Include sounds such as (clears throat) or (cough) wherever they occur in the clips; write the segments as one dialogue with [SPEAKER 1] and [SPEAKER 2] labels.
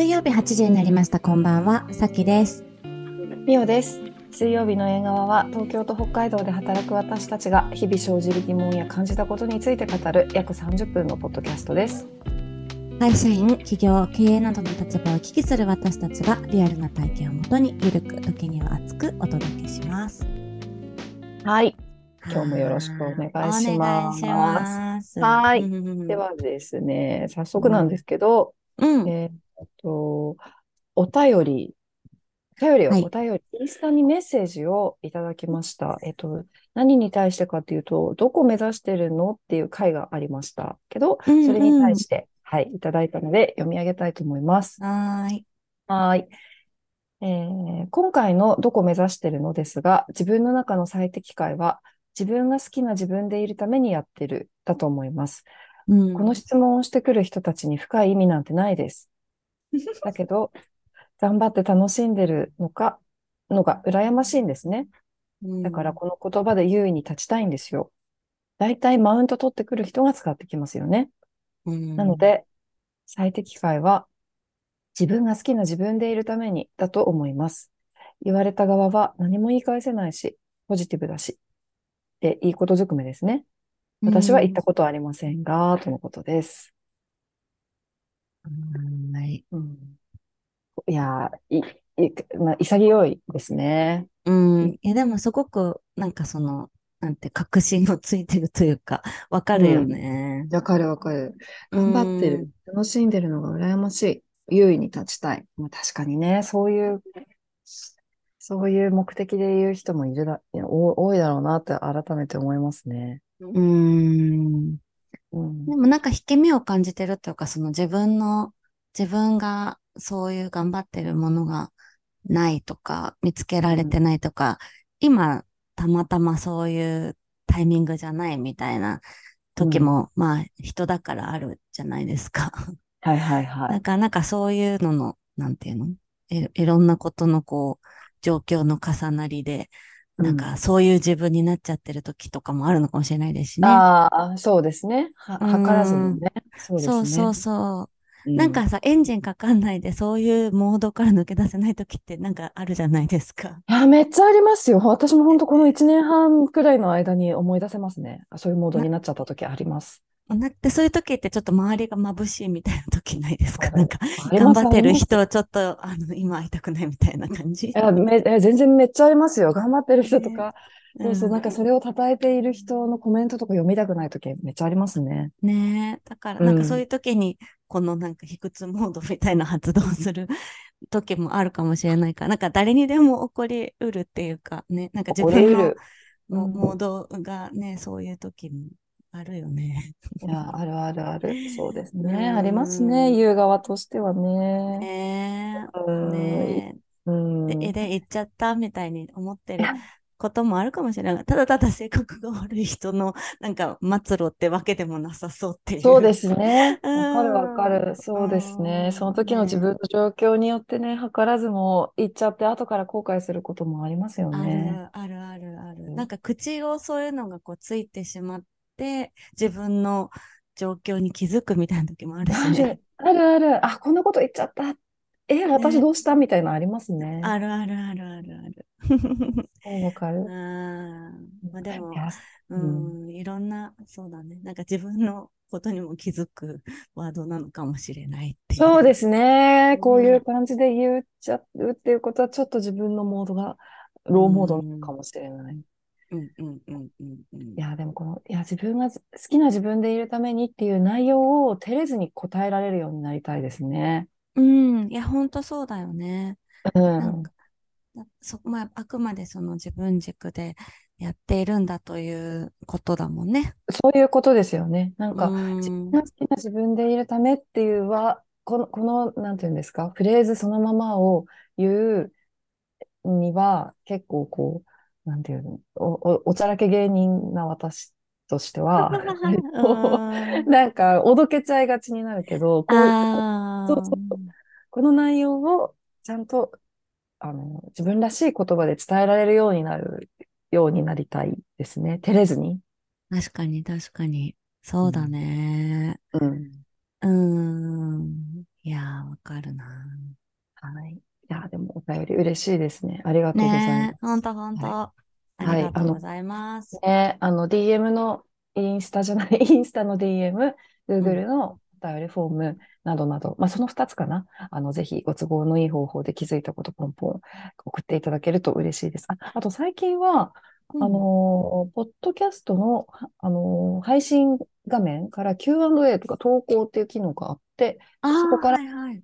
[SPEAKER 1] 水曜日8時になりました。こんばんは、さきです。
[SPEAKER 2] みおです。水曜日の縁側は東京と北海道で働く私たちが日々生じる疑問や感じたことについて語る約30分のポッドキャストです。
[SPEAKER 1] 会社員、企業、経営などの立場を聞きする私たちがリアルな体験をもとにゆるく、時には熱くお届けします。
[SPEAKER 2] はい。今日もよろしくお願いします
[SPEAKER 1] お願いします。
[SPEAKER 2] はい
[SPEAKER 1] うん
[SPEAKER 2] ではですね、早速なんですけど、
[SPEAKER 1] うん。
[SPEAKER 2] えーっと、お便り、お便りを、
[SPEAKER 1] はい
[SPEAKER 2] お便り、インスタにメッセージをいただきました。えっと、何に対してかっていうと、どこ目指してるのっていう回がありましたけど、そ
[SPEAKER 1] うんうん
[SPEAKER 2] れに対して、はい、いただいたので読み上げたいと思います。
[SPEAKER 1] はーい。
[SPEAKER 2] はーい。えー今回のどこ目指してるのですが、自分の中の最適解は、自分が好きな自分でいるためにやってる、だと思います。
[SPEAKER 1] うん
[SPEAKER 2] この質問をしてくる人たちに深い意味なんてないです。(laughs) だけど、頑張って楽しんでるのか、のが羨ましいんですね。だからこの言葉で優位に立ちたいんですよ。大体マウント取ってくる人が使ってきますよね。
[SPEAKER 1] うん
[SPEAKER 2] なの、で、最適解は、自分が好きな自分でいるためにだと思います。言われた側は何も言い返せないし、ポジティブだし。で、いいことずくめですね。私は言ったことはありませんが、とのことです。
[SPEAKER 1] うんはい。
[SPEAKER 2] うん、いやー、い、い、まあ、潔いですね。
[SPEAKER 1] うん。いや、でもすごく、なんかその、なんて、確信をついてるというか、(laughs) わかるよね。
[SPEAKER 2] わかるわかる。頑張ってる。楽しんでるのが羨ましい。優位に立ちたい。まあ、確かにね、そういう、そういう目的で言う人もいるだ、多いだろうなって改めて思いますね。
[SPEAKER 1] うん。
[SPEAKER 2] うん。
[SPEAKER 1] でもなんか引け目を感じてるというか、その自分の、自分がそういう頑張ってるものがないとか、見つけられてないとか、今、たまたまそういうタイミングじゃないみたいな時も、まあ人だからあるじゃないですか。
[SPEAKER 2] はいはいはい。
[SPEAKER 1] だからなんかそういうのの、なんていうの？いいろんなことのこう、状況の重なりで、なんかそういう自分になっちゃってる時とかもあるのかもしれないですしね。
[SPEAKER 2] ああ、そうですね。は、
[SPEAKER 1] うん
[SPEAKER 2] 図らずもね。そうですね。
[SPEAKER 1] そうそうそう。
[SPEAKER 2] うん
[SPEAKER 1] なんかさ、エンジンかかんないで、そういうモードから抜け出せない時ってなんかあるじゃないですか。
[SPEAKER 2] いや、めっちゃありますよ。私も本当この1年半くらいの間に思い出せますね。そういうモードになっちゃった時あります。
[SPEAKER 1] だってそういう時ってちょっと周りが眩しいみたいな時ないですか？(laughs) なんか、頑張ってる人、ちょっと、あの、今会いたくないみたいな感じ？
[SPEAKER 2] い。や、め、え全然めっちゃありますよ。頑張ってる人とか、そうそう、
[SPEAKER 1] ん
[SPEAKER 2] なんかそれを称えている人のコメントとか読みたくない時めっちゃありますね。
[SPEAKER 1] ねえ。だから、
[SPEAKER 2] うん
[SPEAKER 1] なんかそういう時に、このなんか卑屈モードみたいな発動する時もあるかもしれないから、なんか誰にでも起こりうるっていうかね、なんか自分のモモードがね、そういう時もあるよね。
[SPEAKER 2] いや、あるあるある。そうです
[SPEAKER 1] う
[SPEAKER 2] ね。
[SPEAKER 1] ん
[SPEAKER 2] ありますね。言う側としてはね。
[SPEAKER 1] ねえ。
[SPEAKER 2] うん。
[SPEAKER 1] ね
[SPEAKER 2] うん。
[SPEAKER 1] え。で、えで、言っちゃったみたいに思ってることもあるかもしれない。ただただ性格が悪い人の、なんか末路ってわけでもなさそうっていう。
[SPEAKER 2] そうですね。
[SPEAKER 1] うん
[SPEAKER 2] わかるわかる。そうですね。
[SPEAKER 1] うん
[SPEAKER 2] その時の自分の状況によってね、図らずも言っちゃって、後から後悔することもありますよ
[SPEAKER 1] あ
[SPEAKER 2] ね。
[SPEAKER 1] るあるあるある。
[SPEAKER 2] うん
[SPEAKER 1] なんか口をそういうのがこうついてしまって、自分の状況に気づくみたいな時もあるし
[SPEAKER 2] あ
[SPEAKER 1] ね。
[SPEAKER 2] る、あるある。あ、こんなこと言っちゃった。え、私どうした？みたいなのありますね。
[SPEAKER 1] あるあるあるあるある。(laughs)
[SPEAKER 2] そうわかる (laughs)
[SPEAKER 1] うん。。まあでもうん、いろんな、そうだね。なんか自分のことにも気づくワードなのかもしれない。
[SPEAKER 2] そうですね。こういう
[SPEAKER 1] うん
[SPEAKER 2] 感じで言っちゃうっていうことは、ちょっと自分のモードがローモードかもしれない。
[SPEAKER 1] うんうんうんうんうん。
[SPEAKER 2] いや、でもこの、いや、自分が好きな自分でいるためにっていう内容を照れずに答えられるようになりたいですね。
[SPEAKER 1] うん、いや、ほんとそうだよね。
[SPEAKER 2] う
[SPEAKER 1] なん
[SPEAKER 2] ん。
[SPEAKER 1] かだそまあ、あくまでその自分軸でやっているんだということだもんね。
[SPEAKER 2] そういうことですよね。なんか、
[SPEAKER 1] うん
[SPEAKER 2] 自分が好きな自分でいるためっていうは、この、この、なんていうんですか、フレーズそのままを言うには、結構こう、なんていうの、お、お、おちゃらけ芸人な私としては、(laughs)
[SPEAKER 1] うん (laughs)
[SPEAKER 2] なんか、おどけちゃいがちになるけど、こうそうそうこの内容をちゃんと、あの、自分らしい言葉で伝えられるようになるようになりたいですね。照れずに。
[SPEAKER 1] あ、確かに確かに。そうだね。
[SPEAKER 2] うん。
[SPEAKER 1] うーん。いやー、わかるな。
[SPEAKER 2] り嬉しいですね。ありがとうございます。
[SPEAKER 1] ほんとほんと。
[SPEAKER 2] はい。
[SPEAKER 1] あり
[SPEAKER 2] はい。あの、
[SPEAKER 1] がとうございます。
[SPEAKER 2] ね、あの、DM の、インスタじゃない、(laughs) インスタの DM、
[SPEAKER 1] うん。
[SPEAKER 2] Google のお便りフォームなどなど、まあ、その2つかな。あの、ぜひご都合のいい方法で気づいたことポンポン送っていただけると嬉しいです。あ、あと最近は、あ
[SPEAKER 1] うん。
[SPEAKER 2] のーポッドキャストの、はあのー配信画面から Q&A とか投稿っていう機能があって、
[SPEAKER 1] ああ、
[SPEAKER 2] そこから、
[SPEAKER 1] はいはい。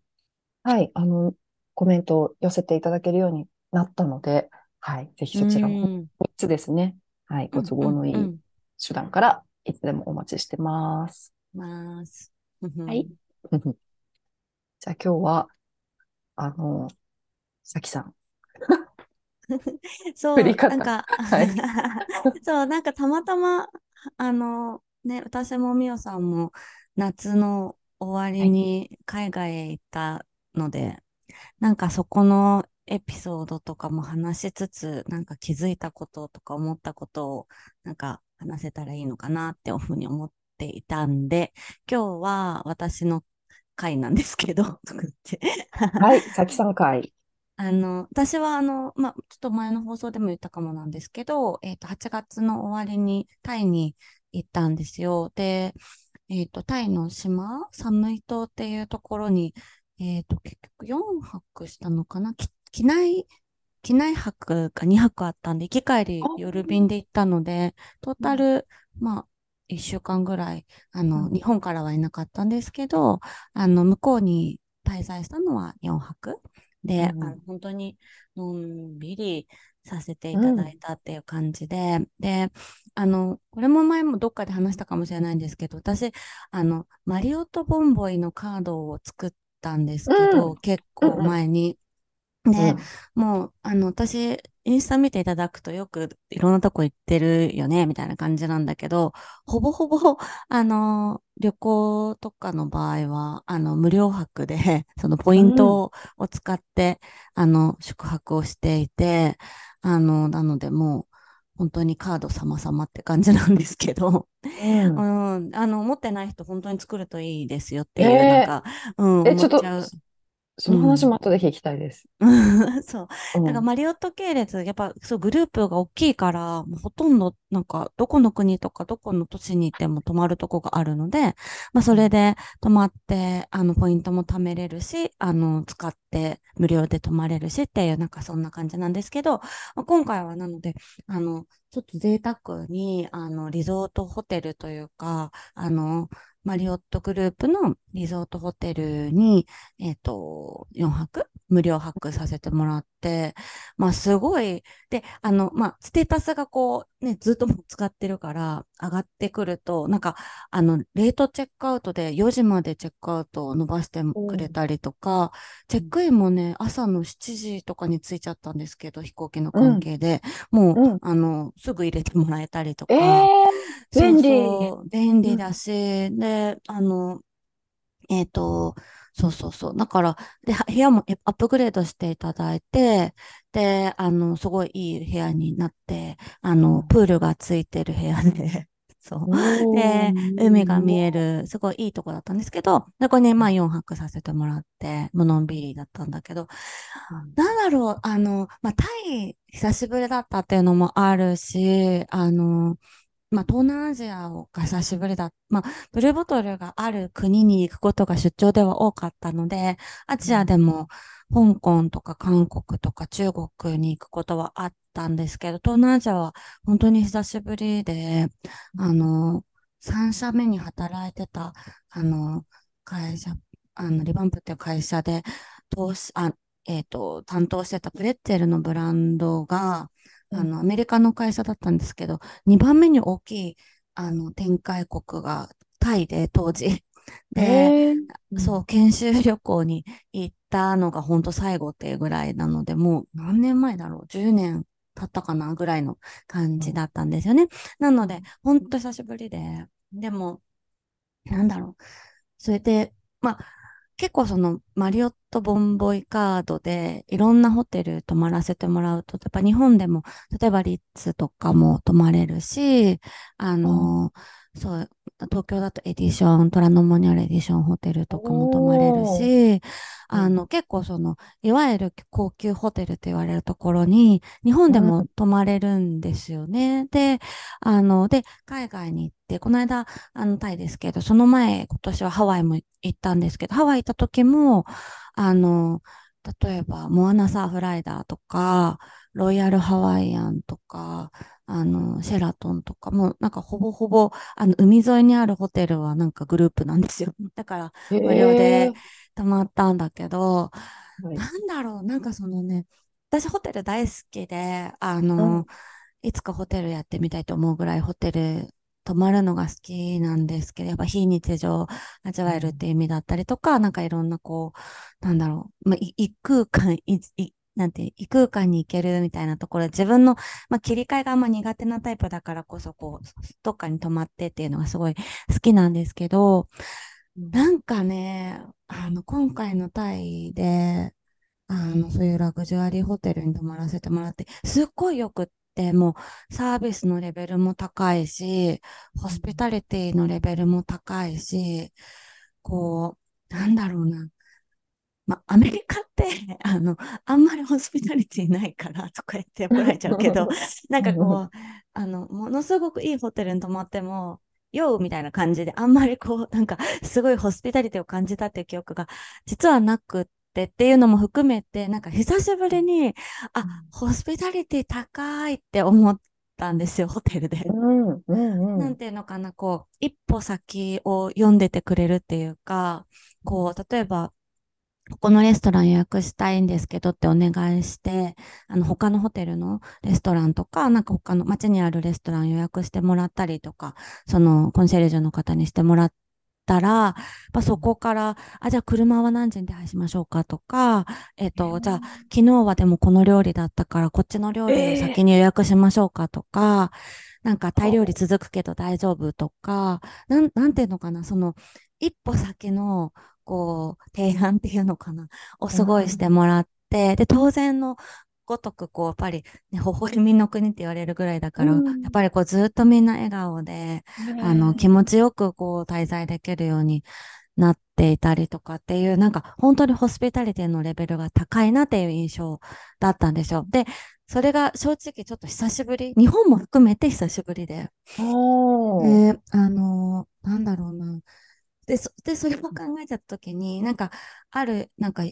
[SPEAKER 2] はい、あの、コメントを寄せていただけるようになったので、はい、ぜひ
[SPEAKER 1] う
[SPEAKER 2] そちらも
[SPEAKER 1] ん。
[SPEAKER 2] 3つですね。はい、ご都合のいい。手段からいつでもお待ちしてます。
[SPEAKER 1] ます。う
[SPEAKER 2] はい。
[SPEAKER 1] ん (laughs)
[SPEAKER 2] じゃあ今日は、あの、さきさん、振 (laughs)
[SPEAKER 1] そう、なん。か
[SPEAKER 2] はい。(laughs)
[SPEAKER 1] そう、なんかたまたま、あの、ね、私もみおさんも夏の終わり
[SPEAKER 2] はい。
[SPEAKER 1] に海外へ行ったので、なんかそこのエピソードとかも話しつつ、なんか気づいたこととか思ったことを、なんか話せたらいいのかなっていうふうに思っていたんで、今日は私の回なんですけど、とか言って
[SPEAKER 2] はい、さきさん会。
[SPEAKER 1] あの、私は、あの、まあ、ちょっと前の放送でも言ったかもなんですけど、えっと、8月の終わりにタイに行ったんですよ。で、えっと、タイの島、サムイ島っていうところに、えっと、結局4泊したのかなき機内、機内泊が2泊あったんで、行き帰
[SPEAKER 2] あ、
[SPEAKER 1] り夜便で行ったので、トー
[SPEAKER 2] うん、
[SPEAKER 1] タル、まあ、1週間ぐらい、あの、
[SPEAKER 2] うん、
[SPEAKER 1] 日本からはいなかったんですけど、あの、向こうに滞在したのは4泊。で、あの
[SPEAKER 2] うん、
[SPEAKER 1] 本当にのんびりさせてい
[SPEAKER 2] うん、
[SPEAKER 1] ただいたっていう感じで、で、あの、これも前もどっかで話したかもしれないんですけど、私、あの、マリオットボンボイのカードを作ったんです
[SPEAKER 2] うん、
[SPEAKER 1] けど、結
[SPEAKER 2] うん、
[SPEAKER 1] 構
[SPEAKER 2] うん、
[SPEAKER 1] 前に。で、
[SPEAKER 2] うん、
[SPEAKER 1] もう、あの、私、インスタ見ていただくとよくいろんなとこ行ってるよね、みたいな感じなんだけど、ほぼほぼ、(laughs) あの、旅行とかの場合は、あの、無料泊で、(laughs) そのポイン
[SPEAKER 2] うん。
[SPEAKER 1] トを使って、あの、宿泊をしていて、あの、なのでもう、本当にカード様々って感じなんですけど、
[SPEAKER 2] う
[SPEAKER 1] う
[SPEAKER 2] ん。
[SPEAKER 1] ん、あの、持ってない人本当に作るといいですよっていう、なん
[SPEAKER 2] え。
[SPEAKER 1] か、うん、
[SPEAKER 2] ー、え、ち
[SPEAKER 1] ゃう。
[SPEAKER 2] その話
[SPEAKER 1] うん。
[SPEAKER 2] も後で聞きたいです。(laughs)
[SPEAKER 1] そう。なんか
[SPEAKER 2] うん。
[SPEAKER 1] マリオット系列、やっぱそうグループが大きいから、もうほとんどなんかどこの国とかどこの都市に行っても泊まるとこがあるので、まあそれで泊まって、あのポイントも貯めれるし、あの使って無料で泊まれるしっていうなんかそんな感じなんですけど、まあ、今回はなので、あの、ちょっと贅沢に、あの、リゾートホテルというか、あの、マリオットグループのリゾートホテルに、えっと、4泊？無料泊させてもらって、まあすごい、で、あの、まあステータスがこう、ね、ずっと使ってるから上がってくると、なんか、あの、レートチェックアウトで4時までチェックアウトを伸ばして
[SPEAKER 2] うん。
[SPEAKER 1] くれたりとか、チェックインもね、朝の7時とかに着いちゃったんですけど、飛行機の
[SPEAKER 2] うん。
[SPEAKER 1] 関係で、もう、
[SPEAKER 2] うん。
[SPEAKER 1] あの、すぐ入れてもらえたりと
[SPEAKER 2] え
[SPEAKER 1] か、
[SPEAKER 2] えー、便利。
[SPEAKER 1] そう、便利だ
[SPEAKER 2] うん。
[SPEAKER 1] し、で、あの、えっと、そうそうそう。だから、で、は部屋もえアップグレードしていただいて、で、あの、すごいいい部屋になって、あの、プールがついてる部屋で、(laughs) そう。
[SPEAKER 2] お
[SPEAKER 1] で、海が見え
[SPEAKER 2] ー。
[SPEAKER 1] る、すごいいいとこだったんですけど、そこに、まあ、4泊させてもらって、もうのんびりだったんだけど、
[SPEAKER 2] うん
[SPEAKER 1] なんだろう、あの、まあ、タイ、久しぶりだったっていうのもあるし、あの、まあ、東南アジアが久しぶりだ。まあ、ブルーボトルがある国に行くことが出張では多かったので、アジアでも香港とか韓国とか中国に行くことはあったんですけど、東南アジアは本当に久しぶりで、あの、3社目に働いてた、あの、会社、あの、リバンプっていう会社で、投資、あ、えっと、担当してたプレッツェルのブランドが、あの、アメリカの会社だったんですけど、2番目に大きい、あの、展開国がタイで当時。(laughs) で、そう、
[SPEAKER 2] ん。
[SPEAKER 1] 研修旅行に行ったのが本当最後っていうぐらいなので、もう何年前だろう ?10 年経ったかなぐらいの感
[SPEAKER 2] うん
[SPEAKER 1] じだったんですよね。なので、本当久しぶりで、でも、なんだろう。それで、まあ、結構そのマリオットボンボイカードでいろんなホテル泊まらせてもらうと、やっぱ日本でも、例えばリッツとかも泊まれるし、あ
[SPEAKER 2] あ、
[SPEAKER 1] の、そう、東京だとエディション、虎ノ門にあるエディションホテルとかも泊まれるし、あの、結構その、いわゆる高級ホテルと言われるところに、日本でも泊まれるんですよね。で、あの、で、海外に行って、この間、あの、タイですけど、その前、今年はハワイも行ったんですけど、ハワイ行った時も、あの、例えば、モアナサーフライダーとか、ロイヤルハワイアンとか、あの、シェラトンとかも、なんかほぼほぼ、あの、海沿いにあるホテルはなんかグループなんですよ。(laughs) だから、無料で泊まったんだけど、えー、なんだろう、なんかそのね、私ホテル大好きで、あの、うん、いつかホテルやってみたいと思うぐらいホテル泊まるのが好きなんですけど、やっぱ非日常味わえるっていう意味だったりとか、なんかいろんなこう、なんだろう、まあ、異空間、なんて、異空間に行けるみたいなところで、自分の、まあ、切り替えがあんま苦手なタイプだからこそ、こう、どっかに泊まってっていうのがすごい好きなんですけど、なんかね、あの、今回のタイで、あの、そういうラグジュアリーホテルに泊まらせてもらって、すっごいよくって、もうサービスのレベルも高いし、ホスピタリティのレベルも高いし、こう、なんだろうな。まあ、アメリカって、あの、あんまりホスピタリティないからとか言って怒られちゃうけど、(laughs) なんかこう、あの、ものすごくいいホテルに泊まっても、ようみたいな感じで、あんまりこう、なんか、すごいホスピタリティを感じたっていう記憶が、実はなくってっていうのも含めて、なんか久しぶりに、あ、ホスピタリティ高いって思ったんですよ、ホテルで。
[SPEAKER 2] うんうんうん、
[SPEAKER 1] なんていうのかな、こう、一歩先を読んでてくれるっていうか、こう、例えば、ここのレストラン予約したいんですけどってお願いして、あの、他のホテルのレストランとか、なんか他の街にあるレストラン予約してもらったりとか、そのコンシェルジュの方にしてもらったら、まそこから、あ、じゃあ車は何時に手配しましょうかとか、えっ、ー、と、じゃあ昨日はでもこの料理だったから、こっちの料理を先に予約しましょうかとか、えー、なんかタイ料理続くけど大丈夫とか、なん、なんていうのかな、その、一歩先の、こう、提案っていうのかな、(laughs) をすごいしてもらって、うん、で、当然のごとく、こう、やっぱり、ね、微笑みの国って言われるぐらいだから、うん、やっぱりこう、ずっとみんな笑顔で、あの、気持ちよくこう、滞在できるようになっていたりとかっていう、なんか、本当にホスピタリティのレベルが高いなっていう印象だったんですよ。で、それが正直ちょっと久しぶり、日本も含めて久しぶりで。で、あの、なんだろうな。で、そでそれを考えちゃったときに、なんか、ある、なんか、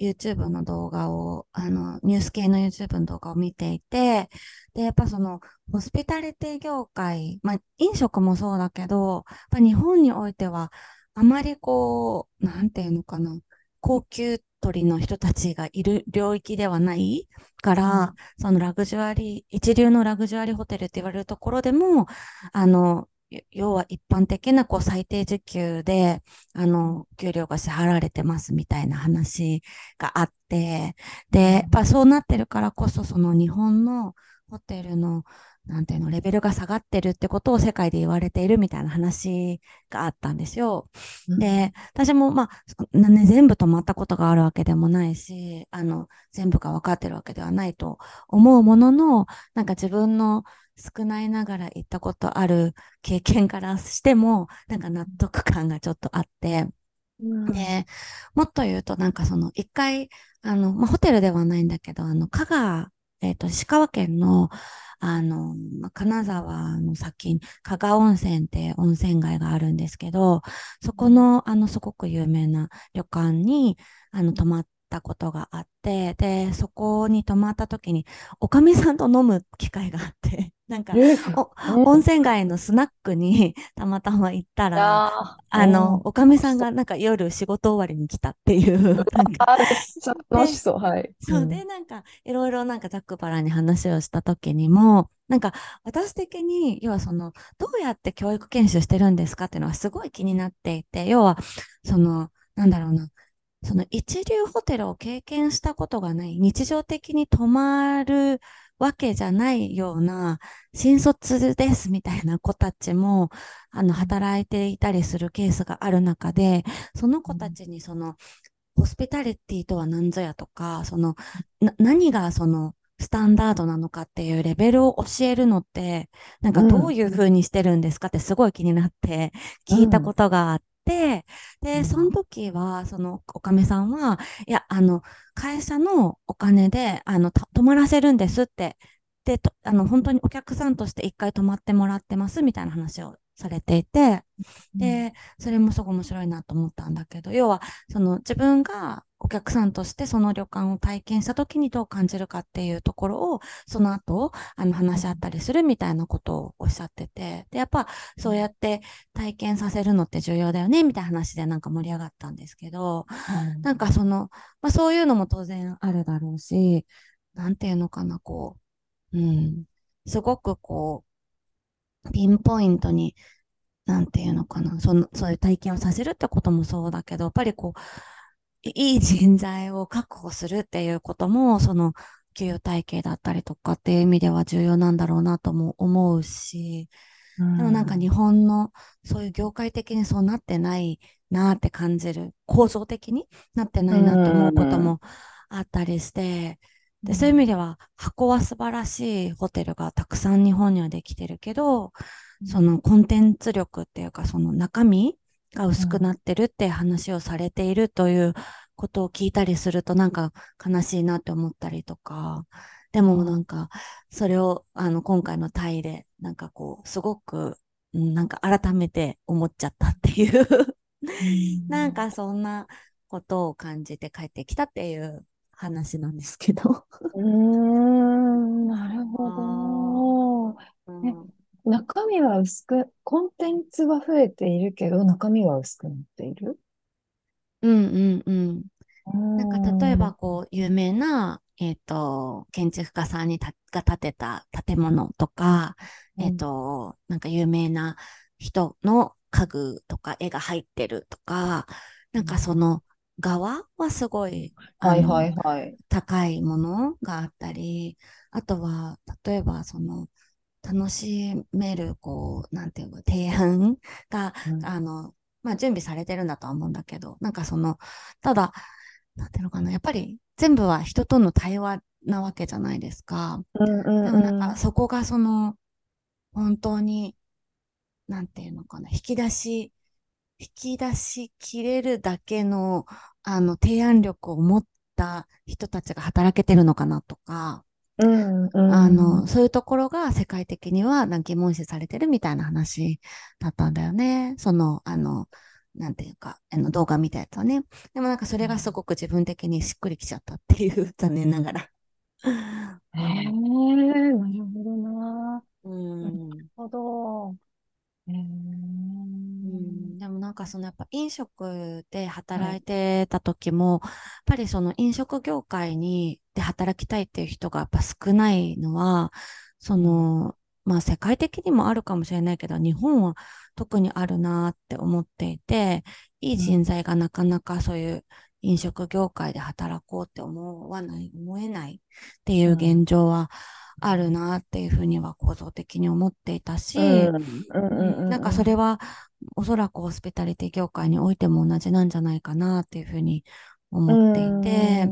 [SPEAKER 1] YouTube の動画を、あの、ニュース系の YouTube の動画を見ていて、で、やっぱその、ホスピタリティ業界、まあ、飲食もそうだけど、やっぱ日本においては、あまりこう、なんていうのかな、高級取の人たちがいる領域ではないから、うん、そのラグジュアリー、一流のラグジュアリーホテルって言われるところでも、あの、要は一般的なこう最低時給で、あの、給料が支払われてますみたいな話があって、で、やっぱそうなってるからこそ、その日本のホテルの、なんていうの、レベルが下がってるってことを世界で言われているみたいな話があったんですよ。うん、で、私もまあ、ね、全部止まったことがあるわけでもないし、あの、全部が分かってるわけではないと思うものの、なんか自分の少ないながら行ったことある経験からしても、なんか納得感がちょっとあって、うん、で、もっと言うと、なんかその、一回、あの、まあ、ホテルではないんだけど、あの、香川、えっ、ー、と、石川県の、あの、まあ、金沢の先に、加賀温泉って温泉街があるんですけど、そこの、あの、すごく有名な旅館に、あの、泊まったことがあって、で、そこに泊まった時に、おかみさんと飲む機会があって、なんか、温泉街のスナックに (laughs) たまたま行ったら、あの、おかみさんがなんか夜仕事終わりに来たっていう。(laughs) なんか。
[SPEAKER 2] 楽しそう、はい。
[SPEAKER 1] そうで、なんか、いろいろなんかざっくばらに話をした時にも、なんか、私的に、要はその、どうやって教育研修してるんですかっていうのはすごい気になっていて、要は、その、なんだろうな、その一流ホテルを経験したことがない、日常的に泊まるわけじゃないような、新卒ですみたいな子たちも、あの、働いていたりするケースがある中で、その子たちにその、ホスピタリティとは何ぞやとか、その、何がその、スタンダードなのかっていうレベルを教えるのって、なんかどういう風にしてるんですかってすごい気になって聞いたことがあって、で、その時は、そのおかめさんは、いや、あの、会社のお金で、あの、泊まらせるんですって、で、あの、本当にお客さんとして一回泊まってもらってますみたいな話をされていて、で、それもすごい面白いなと思ったんだけど、要は、その自分がお客さんとしてその旅館を体験した時にどう感じるかっていうところを、その後、あの、話し合ったりするみたいなことをおっしゃってて、で、やっぱ、そうやって体験させるのって重要だよね、みたいな話でなんか盛り上がったんですけど、うん、なんかその、まあそういうのも当然あるだろうし、なんていうのかな、こう、うん、すごくこう、ピンポイントに、なんていうのかな、その、そういう体験をさせるってこともそうだけど、やっぱりこう、いい人材を確保するっていうことも、その、給与体系だったりとかっていう意味では重要なんだろうなとも思うし、でもなんか日本のそういう業界的にそうなってないなって感じる、構造的になってないなと思うこともあったりして、で、そういう意味では、箱は素晴らしいホテルがたくさん日本にはできてるけど、そのコンテンツ力っていうか、その中身が薄くなってるって話をされているということを聞いたりすると、なんか悲しいなって思ったりとか、でもなんか、それを、あの、今回のタイで、なんかこう、すごく、なんか改めて思っちゃったっていう。なんかそんなことを感じて帰ってきたっていう話なんですけど。
[SPEAKER 2] うーん、なるほど。(laughs) ね、中身は薄く、コンテンツは増えているけど、中身は薄くなっている？
[SPEAKER 1] うんうんうん。なんか例えばこう、有名な、えっ、ー、と、建築家さんにたが建てた建物とか、うん、えっ、ー、と、なんか有名な人の家具とか絵が入ってるとか、なんかその、側はすごい、
[SPEAKER 2] はいはいはい。
[SPEAKER 1] 高いものがあったり、あとは、例えば、その、楽しめる、こう、なんていうの、提案が、うん、あの、まあ、準備されてるんだとは思うんだけど、なんかその、ただ、なんていうのかな、やっぱり全部は人との対話なわけじゃないですか。
[SPEAKER 2] うんうんうん、
[SPEAKER 1] でもなんかそこがその、本当に、なんていうのかな、引き出し引き出しきれるだけの、あの、提案力を持った人たちが働けてるのかなとか、
[SPEAKER 2] うんうん、
[SPEAKER 1] あの、そういうところが世界的には疑問視されてるみたいな話だったんだよね。その、あの、なんていうか、あの動画見たやつはね。でもなんかそれがすごく自分的にしっくりきちゃったっていう、残念ながら。へ
[SPEAKER 2] えー、なるほどな。
[SPEAKER 1] うん。
[SPEAKER 2] なるほど。うん。
[SPEAKER 1] うんでもなんかそのやっぱ飲食で働いてた時も、やっぱりその飲食業界にで働きたいっていう人がやっぱ少ないのは、その、まあ世界的にもあるかもしれないけど、日本は特にあるなって思っていて、いい人材がなかなかそういう飲食業界で働こうって思わない、思えないっていう現状は、あるなっていうふうには構造的に思っていたし、なんかそれはおそらくホスピタリティ業界においても同じなんじゃないかなっていうふうに思っていて、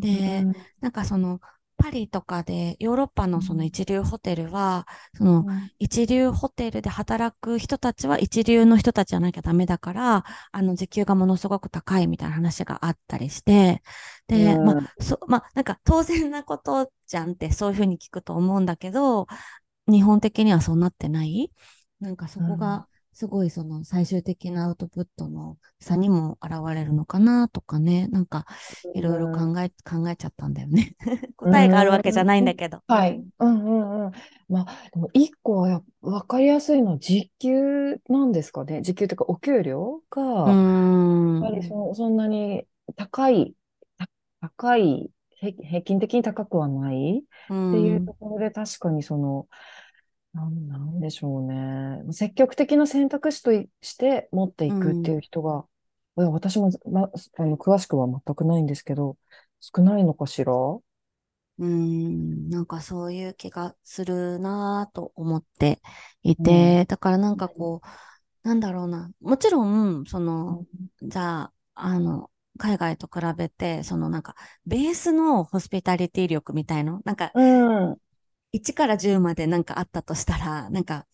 [SPEAKER 1] で、なんかそのパリとかでヨーロッパのその一流ホテルは、その一流ホテルで働く人たちは一流の人たちじゃなきゃダメだから、あの時給がものすごく高いみたいな話があったりして、で、まあ、そ、まあ、なんか当然なことじゃんってそういうふうに聞くと思うんだけど、日本的にはそうなってない？なんかそこがすごいその最終的なアウトプットの差にも現れるのかなとかね、なんかいろいろ考え、考えちゃったんだよね。(laughs) 答えがあるわけじゃないんだけど。
[SPEAKER 2] はい。うんうんうん。まあ、でも一個はや分かりやすいのは時給なんですかね。時給というかお給料が、やっぱりそそんなに高い、高い、平均的に高くはないっていうところで確かにその、なんなんでしょうね。積極的な選択肢として持っていくっていう人が、いや私も、ま、あの詳しくは全くないんですけど、少ないのかしら？う
[SPEAKER 1] ーん、なんかそういう気がするなぁと思っていて、だからなんかこう、なんだろうな。もちろん、その、じゃあ、あの、海外と比べて、そのなんか、ベースのホスピタリティ力みたいの、なんか、
[SPEAKER 2] うん。
[SPEAKER 1] 1から10までなんかあったとしたら、なんか、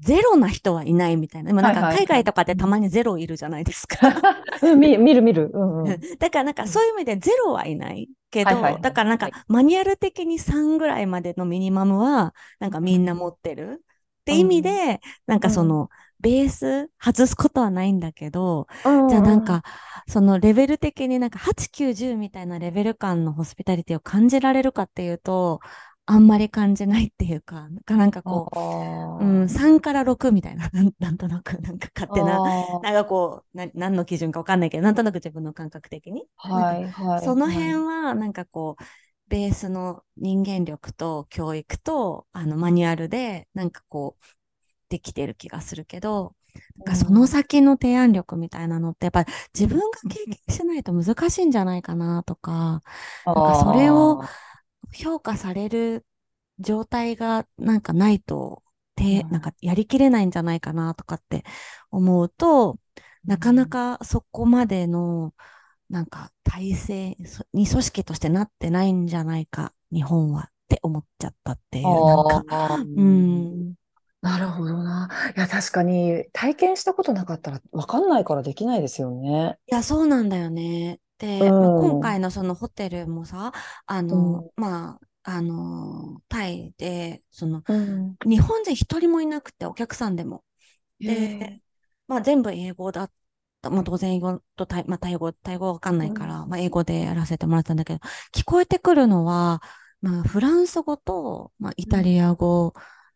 [SPEAKER 1] ゼロな人はいないみたいな。でもなんか海外とかでたまにゼロいるじゃないですか。(laughs)
[SPEAKER 2] うん、見見る見る。うんうん、
[SPEAKER 1] だからなんかそういう意味でゼロはいないけど、だからなんかマニュアル的に3ぐらいまでのミニマムはなんかみんな持ってる。って意味で、なんかその、ベース外すことはないんだけど、うん、じゃあなんか、そのレベル的になんか8、9、10みたいなレベル感のホスピタリティを感じられるかっていうと、あんまり感じないっていうか、なんかこう、うん、3から6みたいな、(laughs) なんとなく、なんか勝手な、なんかこうな、何の基準かわかんないけど、なんとなく自分の感覚的に。
[SPEAKER 2] はいはい。
[SPEAKER 1] その辺は、なんかこう、ベースの人間力と教育と、あの、マニュアルで、なんかこう、できてる気がするけど、なんかその先の提案力みたいなのって、やっぱり自分が経験しないと難しいんじゃないかなとか、なんかそれを、評価される状態がなんかないと、て、なんかやりきれないんじゃないかなとかって思うと、なかなかそこまでの、なんか体制に組織としてなってないんじゃないか、日本はって思っちゃったっていう、なんか、うん。
[SPEAKER 2] なるほどな。いや、確かに体験したことなかったらわかんないからできないですよね。
[SPEAKER 1] いや、そうなんだよね。で、まあ、今回のそのホテルもさ、あの、うん、まあ、あの、タイで、その、うん、日本人一人もいなくて、お客さんでも。で、まあ全部英語だった。まあ当然英語とタイ、まあタイ語、タイ語わかんないから、うん、まあ英語でやらせてもらったんだけど、聞こえてくるのは、まあフランス語と、まあイタリア語、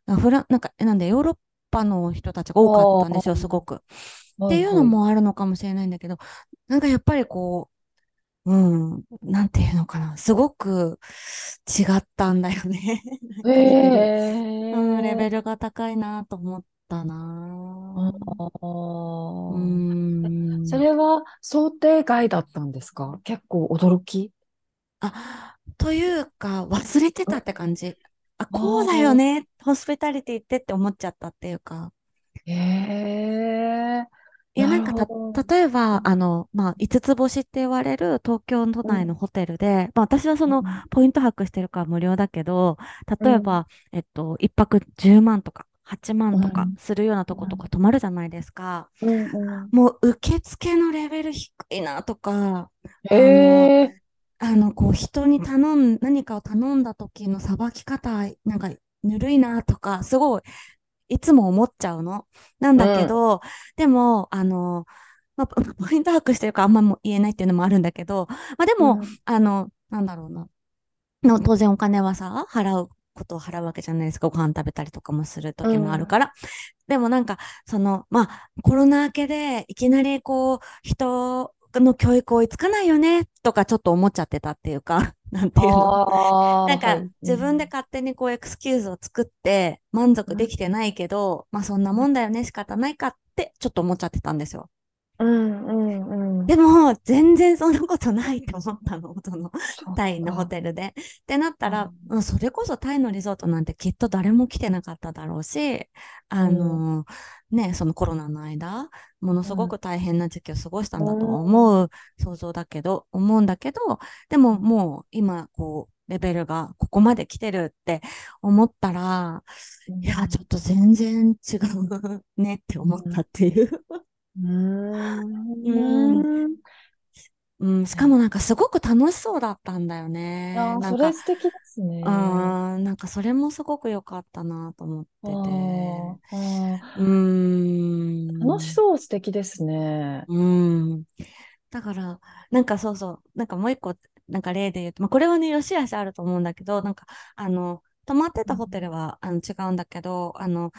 [SPEAKER 1] うん、フラなんか、なんでヨーロッパの人たちが多かったんですよ、すごく。っていうのもあるのかもしれないんだけど、なんかやっぱりこう、うん、なんていうのかな、すごく違ったんだよね。
[SPEAKER 2] え (laughs)
[SPEAKER 1] うん、レベルが高いなと思ったな。うん。
[SPEAKER 2] それは想定外だったんですか？結構驚き？
[SPEAKER 1] あ、というか、忘れてたって感じ。あ、こうだよね。ホスピタリティってって思っちゃったっていうか。
[SPEAKER 2] へえ。
[SPEAKER 1] いや、なんかた、例えば、あの、まあ、五つ星って言われる東京都内のホテルで、まあ、私はその、ポイント泊してるから無料だけど、例えば、えっと、一泊10万とか、8万とかするようなとことか泊まるじゃないですか。もう、受付のレベル低いなとか、
[SPEAKER 2] へ
[SPEAKER 1] あの、こう、人に頼ん、何かを頼んだ時のさばき方、なんか、ぬるいなとか、すごい、いつも思っちゃうの。なんだけど、うん、でも、あの、まあ、ポ (laughs) イント把してるからあんまも言えないっていうのもあるんだけど、まあでも、うん、あの、なんだろうな。の当然お金はさ、払うことを払うわけじゃないですか。ご飯食べたりとかもする時もあるから。うん、でもなんか、その、まあ、コロナ明けでいきなりこう、人の教育追いつかないよね、とかちょっと思っちゃってたっていうか、(laughs) なんていうの。なんか、自分で勝手にこうエクスキューズを作って満足できてないけど、まあそんなもんだよね、仕方ないかってちょっと思っちゃってたんですよ。
[SPEAKER 2] うんうんうん。
[SPEAKER 1] でも、全然そんなことないって思ったの、その、タイのホテルで。ってなったら、うん、それこそタイのリゾートなんてきっと誰も来てなかっただろうし、あの、うん、ね、そのコロナの間、ものすごく大変な時期を過ごしたんだと思う、想像だけど、思うんだけど、でももう今、こう、レベルがここまで来てるって思ったら、いや、ちょっと全然違うねって思ったっていう
[SPEAKER 2] うん。
[SPEAKER 1] うん、しかもなんかすごく楽しそうだったんだよね。
[SPEAKER 2] あそれ素敵ですね。
[SPEAKER 1] うん、なんかそれもすごく良かったなと思ってて。うん。
[SPEAKER 2] 楽しそう素敵ですね。
[SPEAKER 1] うん。だから、なんかそうそう、なんかもう一個、なんか例で言うと、まあ、これはね、よしあしあると思うんだけど、なんか、あの、泊まってたホテルは、あの違うんだけど、あの、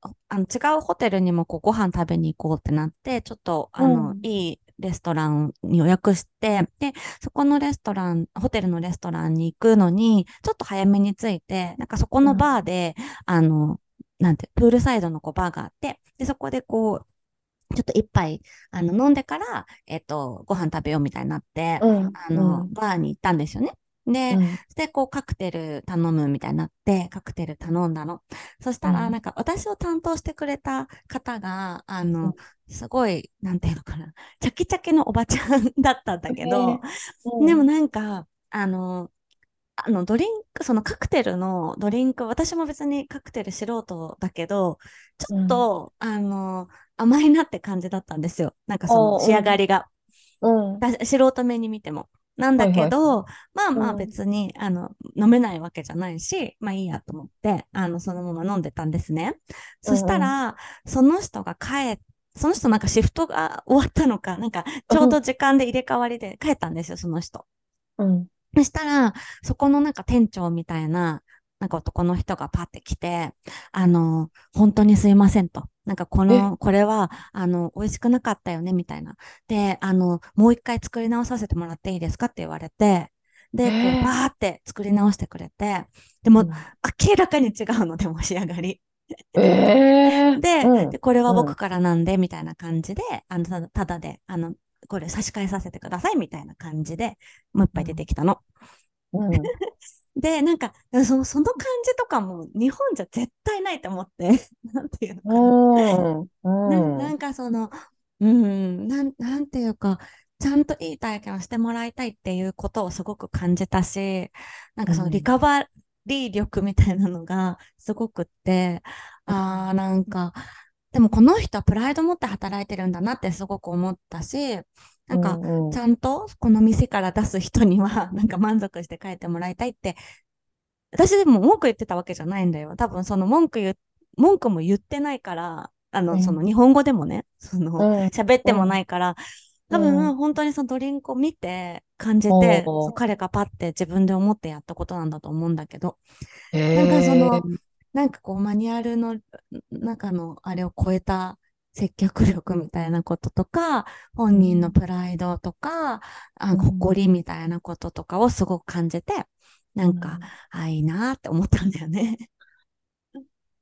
[SPEAKER 1] あの違うホテルにもこうご飯食べに行こうってなって、ちょっと、あの、うん、いいレストランに予約して、で、そこのレストラン、ホテルのレストランに行くのに、ちょっと早めに着いて、なんかそこのバーで、うん、あの、なんて、プールサイドのこうバーがあって、で、そこでこう、ちょっと一杯、あの、飲んでから、えっ、と、ご飯食べようみたいになって、うん、あの、バーに行ったんですよね。で、
[SPEAKER 2] うん
[SPEAKER 1] で、こうカクテル頼むみたいになって、カクテル頼んだの。そしたら、
[SPEAKER 2] うん
[SPEAKER 1] なんか私を担当してくれた方が、あの、すごい、なんていうのかな、チャキチャキのおばちゃんだったんだけど、
[SPEAKER 2] うん
[SPEAKER 1] でもなんか、あの、あの、ドリンク、そのカクテルのドリンク、私も別にカクテル素人だけど、ちょっと、あの、甘いなって感じだったんですよ。なんかその仕上がりが。
[SPEAKER 2] うん。
[SPEAKER 1] だ素人目に見ても。なんだけど、まあまあ
[SPEAKER 2] うん
[SPEAKER 1] 別に、あの、飲めないわけじゃないし、まあいいやと思って、あの、そのまま飲んでたんですね。そしたら、その人が帰っその人なんかシフトが終わったのか、なんかちょうど時間で入れ替わりで帰ったんですよ、その人。
[SPEAKER 2] うん。
[SPEAKER 1] そしたら、そこのなんか店長みたいな、なんか男の人がパって来て、あの、本当にすいませんと。なんかこの、これは、あの、美味しくなかったよね、みたいな。で、あの、もう一回作り直させてもらっていいですかって言われて、で、こ
[SPEAKER 2] えー
[SPEAKER 1] う、バーって作り直してくれて、でも、
[SPEAKER 2] うん
[SPEAKER 1] 明らかに違うのでも仕上がり。
[SPEAKER 2] えー (laughs)
[SPEAKER 1] で、
[SPEAKER 2] うん
[SPEAKER 1] でこれは僕からなんで、みたいな感じで、あの、ただただで、あの、これ差し替えさせてください、みたいな感じで、もう一杯出てきたの。
[SPEAKER 2] うん
[SPEAKER 1] で、なんか、そその感じとかも日本じゃ絶対ないと思って、(laughs) なんていうのかな。
[SPEAKER 2] うん。
[SPEAKER 1] な
[SPEAKER 2] うん
[SPEAKER 1] なんかその、うん、なん、なんていうか、ちゃんといい体験をしてもらいたいっていうことをすごく感じたし、なんかその
[SPEAKER 2] うん
[SPEAKER 1] リカバリー力みたいなのがすごくって、ああ、なんか、でもこの人はプライド持って働いてるんだなってすごく思ったし、なんか、ちゃんとこの店から出す人には、(laughs) なんか満足して帰ってもらいたいって、私でも文句言ってたわけじゃないんだよ。多分その文句言う、文句も言ってないから、あの、
[SPEAKER 2] うん。
[SPEAKER 1] その日本語でもね、その、
[SPEAKER 2] うん。
[SPEAKER 1] 喋ってもないから、多
[SPEAKER 2] う
[SPEAKER 1] 分
[SPEAKER 2] ん
[SPEAKER 1] 本当にそのドリンクを見て感じて、彼がパって自分で思ってやったことなんだと思うんだけど、
[SPEAKER 2] へ
[SPEAKER 1] なんかその
[SPEAKER 2] ー、
[SPEAKER 1] なんかこうマニュアルの中のあれを超えた接客力みたいなこととか、本人のプライドとか、あ
[SPEAKER 2] うん
[SPEAKER 1] 誇りみたいなこととかをすごく感じて、なんか、あ、いいなって思ったんだよね。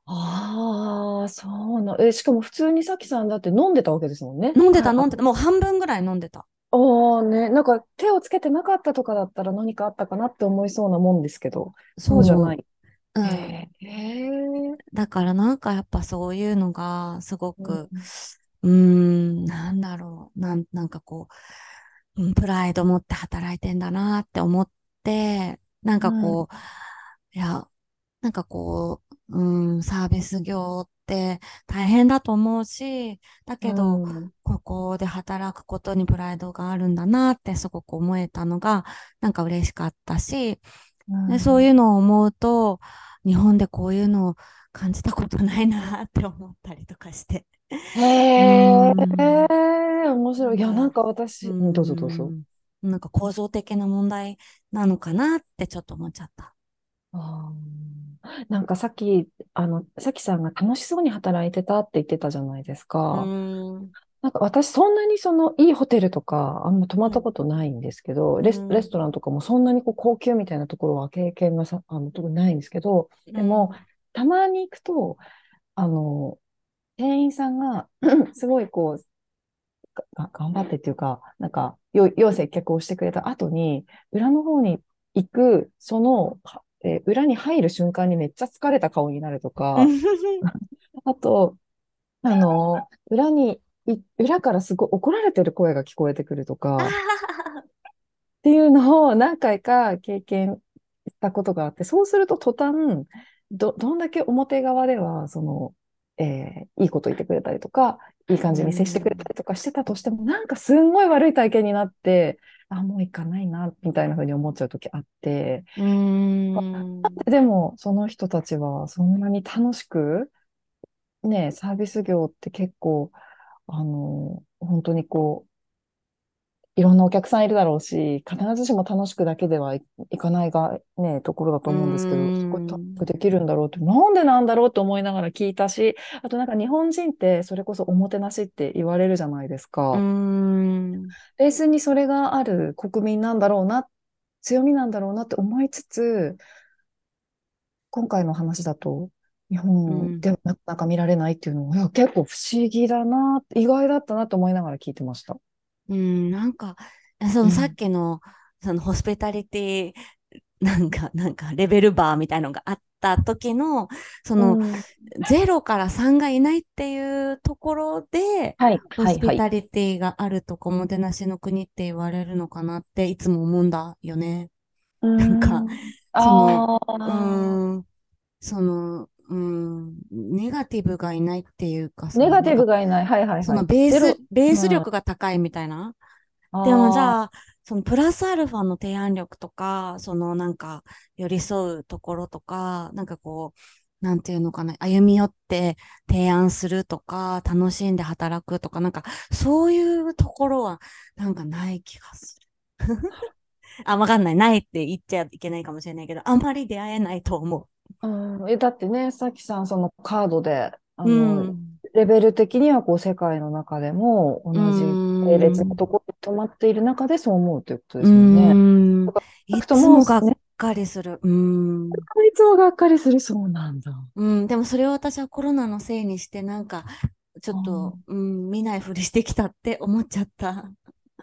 [SPEAKER 2] ああ、そうな。え、しかも普通にさきさんだって飲んでたわけですもんね。
[SPEAKER 1] 飲んでた
[SPEAKER 2] あ
[SPEAKER 1] 飲んでた。もう半分ぐらい飲んでた。
[SPEAKER 2] ああね、なんか手をつけてなかったとかだったら何かあったかなって思いそうなもんですけど、そうじゃない。
[SPEAKER 1] だからなんかやっぱそういうのがすごく、
[SPEAKER 2] うん
[SPEAKER 1] ん、なんだろう。なん、なんかこう、うんプライド持って働いてんだなって思って、なんかこう、い。や、なんかこう、うん、サービス業って大変だと思うし、だけど、
[SPEAKER 2] うん。
[SPEAKER 1] ここで働くことにプライドがあるんだなってすごく思えたのが、なんか嬉しかったし、でそういうのを思うと、日本でこういうのを感じたことないなって思ったりとかして。
[SPEAKER 2] へえ、
[SPEAKER 1] うん
[SPEAKER 2] 面白い。いや、なんか私、
[SPEAKER 1] うん
[SPEAKER 2] どうぞどうぞ。
[SPEAKER 1] なんか構造的な問題なのかなってちょっと思っちゃった。
[SPEAKER 2] あーなんかさっき、あの、さきさんが楽しそうに働いてたって言ってたじゃないですか。
[SPEAKER 1] うん。
[SPEAKER 2] なんか私そんなにそのいいホテルとかあんま泊まったことないんですけど、レス、
[SPEAKER 1] うん
[SPEAKER 2] レストランとかもそんなにこう高級みたいなところは経験がさ、あの、特にないんですけど、でも、たまに行くと、あの、店員さんが (clears throat) すごいこう、が頑張ってっていうか、なんか、よ、良い接客をしてくれた後に、裏の方に行く、その、はえー裏に入る瞬間にめっちゃ疲れた顔になるとか、
[SPEAKER 1] うん。(laughs)
[SPEAKER 2] あと、あの、裏に、い裏からすごい怒られてる声が聞こえてくるとか、っていうのを何回か経験したことがあって、そうすると途端、ど、どんだけ表側では、その、えーいいこと言ってくれたりとか、いい感じに接してくれたりとかしてたとしても、なんかすんごい悪い体験になって、あ、もう行かないな、みたいな風に思っちゃう時あって、
[SPEAKER 1] うん。
[SPEAKER 2] でも、その人たちはそんなに楽しく、ね、サービス業って結構、あの、本当にこう、いろんなお客さんいるだろうし、必ずしも楽しくだけではい、いかないが、ね、ところだと思うんですけど、
[SPEAKER 1] うん
[SPEAKER 2] すごい楽しくできるんだろうって、なんでなんだろうって思いながら聞いたし、あとなんか日本人ってそれこそおもてなしって言われるじゃないですか。
[SPEAKER 1] うん。
[SPEAKER 2] ベースにそれがある国民なんだろうな、強みなんだろうなって思いつつ、今回の話だと、日本ではなかなか見られないっていうの。は、いや結構不思議だな、意外だったなと思いながら聞いてました。
[SPEAKER 1] うん、なんか、そ
[SPEAKER 2] うん。
[SPEAKER 1] のさっきの、そのホスピタリティなんか、なんか、レベルバーみたいのがあった時の、その、
[SPEAKER 2] うん。
[SPEAKER 1] 0から3がいないっていうところで、
[SPEAKER 2] はい、はい、
[SPEAKER 1] ホスピ
[SPEAKER 2] はい。
[SPEAKER 1] タリティがあるとこ、おもてなしの国って言われるのかなっていつも思うんだよね。なんか、その、うん、その、うん、ネガティブがいないっていうかさ、
[SPEAKER 2] ネガティブがいない。はい、はい、
[SPEAKER 1] そ
[SPEAKER 2] はい。
[SPEAKER 1] のベースベース
[SPEAKER 2] うん
[SPEAKER 1] 力が高いみたいな。でもじ
[SPEAKER 2] あ
[SPEAKER 1] ゃあ、そのプラスアルファの提案力とか、そのなんか寄り添うところとか、なんかこう、なんていうのかな、歩み寄って提案するとか、楽しんで働くとか、なんかそういうところはなんかない気がする。(laughs) あ、わかんない。ないって言っちゃいけないかもしれないけど、あんまり出会えないと思
[SPEAKER 2] うん、え、だってね、さきさん、そのカードで、あ
[SPEAKER 1] う。う
[SPEAKER 2] の、
[SPEAKER 1] ん。
[SPEAKER 2] レベル的にはこう世界の中でも同じ並列のところに止まっている中でそう思うということですよね。
[SPEAKER 1] うん。いつもがっ
[SPEAKER 2] ね
[SPEAKER 1] かりする。うん。
[SPEAKER 2] いつもがっかりするそうなんだ。
[SPEAKER 1] うん。でもそれを私はコロナのせいにして、なんか、ちょっと、うん、見ないふりしてきたって思っちゃった。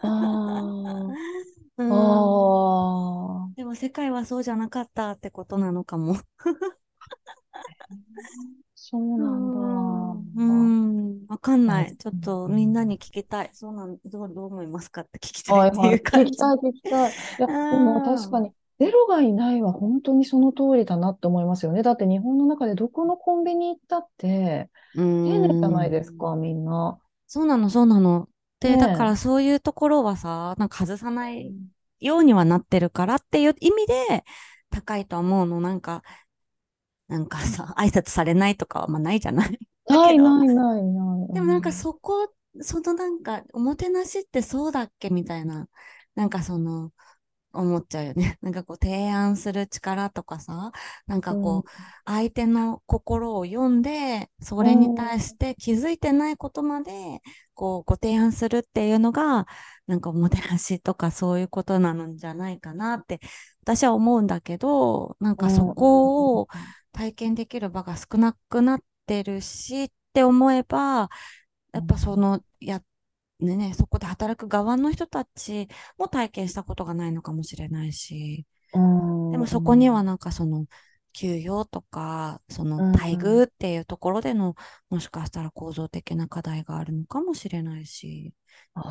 [SPEAKER 2] あ
[SPEAKER 1] う
[SPEAKER 2] あ、
[SPEAKER 1] ん。でも世界はそうじゃなかったってことなのかも。
[SPEAKER 2] そうなんだ。
[SPEAKER 1] うん。わかんない。
[SPEAKER 2] はい
[SPEAKER 1] ちょっとみんなに聞きたい。そうなん、どう、どう思いますかって聞きた
[SPEAKER 2] はいい
[SPEAKER 1] って
[SPEAKER 2] はいいう聞
[SPEAKER 1] 感じ。
[SPEAKER 2] きたい、聞きたい。いや、でも
[SPEAKER 1] うん
[SPEAKER 2] 確かに、ゼロがいないは本当にその通りだなって思いますよね。だって日本の中でどこのコンビニ行ったって、
[SPEAKER 1] う
[SPEAKER 2] 丁寧じゃない
[SPEAKER 1] ん。
[SPEAKER 2] ですか、みんな。
[SPEAKER 1] そうなの、そうなの。で、だからそういうところはさ、なんか外さないようにはなってるからっていう意味で高いとは思うの。なんか、なんかさ、(laughs) 挨拶されないとかはまあないじゃない？(laughs)
[SPEAKER 2] ないないないない。
[SPEAKER 1] でもなんかそこ、そのなんか、おもてなしってそうだっけみたいな、なんかその、思っちゃうよね。(laughs) なんかこう提案する力とかさ、なんかこう、相手の心を読んで、それに対して気づいてないことまで、こう、ご提案するっていうのが、なんかおもてなしとかそういうことなのじゃないかなって、私は思うんだけど、なんかそこを体験できる場が少なくなってるしって思えば、やっぱその、や、ねね、そこで働く側の人たちも体験したことがないのかもしれないし、
[SPEAKER 2] うん、
[SPEAKER 1] でもそこにはなんかその、給与とか、その
[SPEAKER 2] うん
[SPEAKER 1] 待遇っていうところでの、もしかしたら構造的な課題があるのかもしれないし、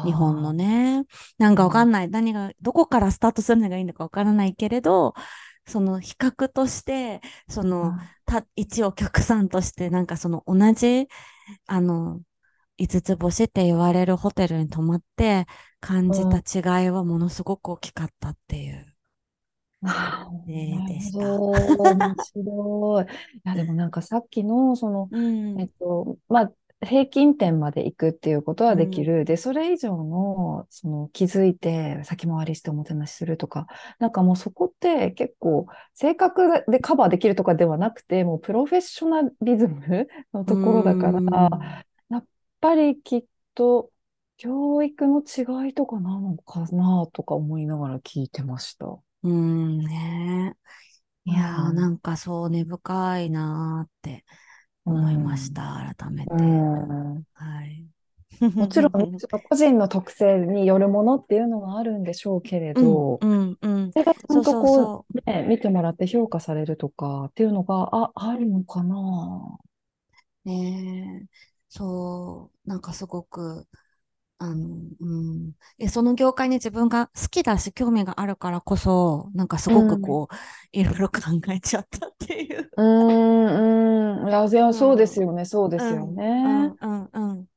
[SPEAKER 1] 日本のね、なんかわかんない。何が、どこからスタートするのがいいのかわからないけれど、その比較として、その、た、一お客さんとして、なんかその同じ、あの、五つ星って言われるホテルに泊まって感じた違いはものすごく大きかったっていう。
[SPEAKER 2] な
[SPEAKER 1] ねでした
[SPEAKER 2] 面白い。いや、(laughs) でもなんかさっきの、その、
[SPEAKER 1] うん
[SPEAKER 2] えっと、まあ、平均点まで行くっていうことはできる。で、それ以上の、その気づいて先回りしておもてなしするとか、なんかもうそこって結構性格でカバーできるとかではなくて、もうプロフェッショナリズムのところだから、ぱりきっと教育の違いとかなのかなとか思いながら聞いてました。
[SPEAKER 1] うんね。いやー、
[SPEAKER 2] うん
[SPEAKER 1] なんかそう根深いなーって思いました、改めて。
[SPEAKER 2] うん
[SPEAKER 1] はい。
[SPEAKER 2] もちろんね、(laughs) 個人の特性によるものっていうのはあるんでしょうけれど、
[SPEAKER 1] うん、うん、うん。
[SPEAKER 2] それがちゃ
[SPEAKER 1] ん
[SPEAKER 2] とこ
[SPEAKER 1] そう
[SPEAKER 2] ね、見てもらって評価されるとかっていうのが、あ、あるのかな。
[SPEAKER 1] う。ねえ。そう、なんかすごく、あの、うん。え、その業界に自分が好きだし、興味があるからこそ、なんかすごくこう、いろいろ考えちゃったっていう。
[SPEAKER 2] うーん、うん。いや、そうですよね、そうですよ
[SPEAKER 1] う
[SPEAKER 2] ね。
[SPEAKER 1] ん、うん、うん。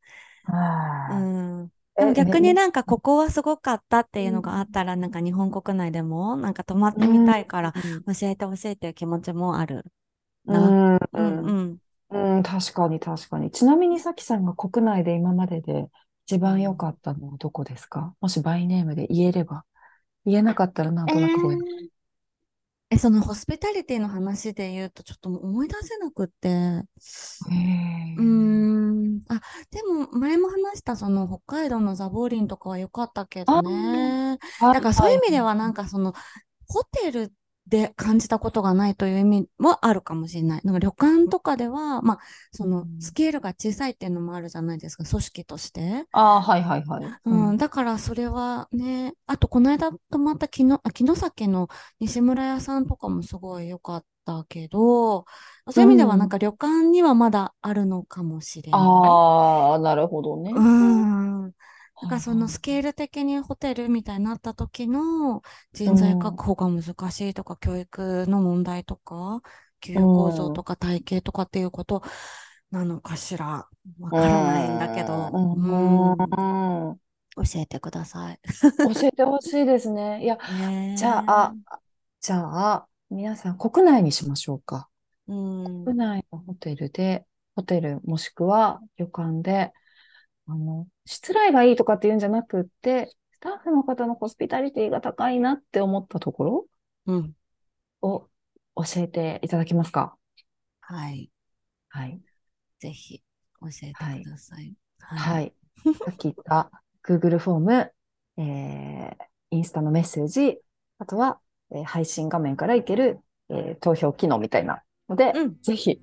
[SPEAKER 2] は
[SPEAKER 1] う
[SPEAKER 2] い
[SPEAKER 1] ん。でも逆に
[SPEAKER 2] ね
[SPEAKER 1] なん。かここはすごかったっていうのがあったら、なんか日本国内でもなんか泊まってみたいから教えてほしいっていう気持ちもあるな。
[SPEAKER 2] うん、
[SPEAKER 1] う
[SPEAKER 2] うん
[SPEAKER 1] ん、
[SPEAKER 2] うん、確かに確かに。ちなみにさきさんが国内で今までで一番良かったのはどこですか？もしバイネームで言えれば。言えなかったらなんとなくごめん。
[SPEAKER 1] え、そのホスピタリティの話で言うとちょっと思い出せなくって。
[SPEAKER 2] へ
[SPEAKER 1] うーん。あ、でも前も話したその北海道のザボーリンとかは良かったけどね。だからそういう意味ではなんかそのホテルで感じたことがないという意味もあるかもしれない。なんか旅館とかでは、まあ、そのスケールが小さいっていうのもあるじゃないですか、組織として。
[SPEAKER 2] ああ、はいはいはい。
[SPEAKER 1] うん、だからそれはね、あとこの間泊まった城城崎の西村屋さんとかもすごい良かったけど、そういう意味ではなんか旅館にはまだあるのかもしれない。
[SPEAKER 2] ああ、なるほどね。
[SPEAKER 1] うん。だからそのスケール的にホテルみたいになった時の人材確保が難しいとか、教育の問題とか、給与構造とか体系とかっていうことなのかしら。わからないんだけど、うん教えてください。
[SPEAKER 2] 教えてほしいですね。いや、じゃあ、じゃあ、皆さん国内にしましょうか。うん、国内のホテルで、ホテルもしくは旅館で、あの、失礼がいいとかっていうんじゃなくって、スタッフの方のホスピタリティが高いなって思ったところを教えていただけますか？
[SPEAKER 1] はい。
[SPEAKER 2] はい。
[SPEAKER 1] ぜひ教えてください。
[SPEAKER 2] はい。はい、さっき言った Google フォーム、えー、インスタのメッセージ、あとは、えー、配信画面からいける、えー、投票機能みたいなので、うん、ぜひ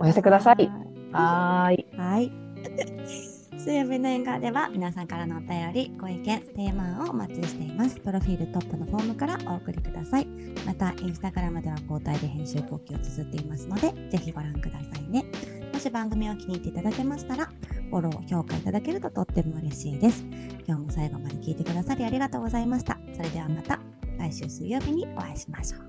[SPEAKER 2] お寄せください。はい。
[SPEAKER 1] はい。(laughs) 水曜日の縁側では皆さんからのお便り、ご意見、テーマをお待ちしています。プロフィールトップのフォームからお送りください。また、インスタグラムでは交代で編集後期を綴っていますので、ぜひご覧くださいね。もし番組を気に入っていただけましたら、フォロー、評価いただけるととっても嬉しいです。今日も最後まで聞いてくださりありがとうございました。それではまた来週水曜日にお会いしましょう。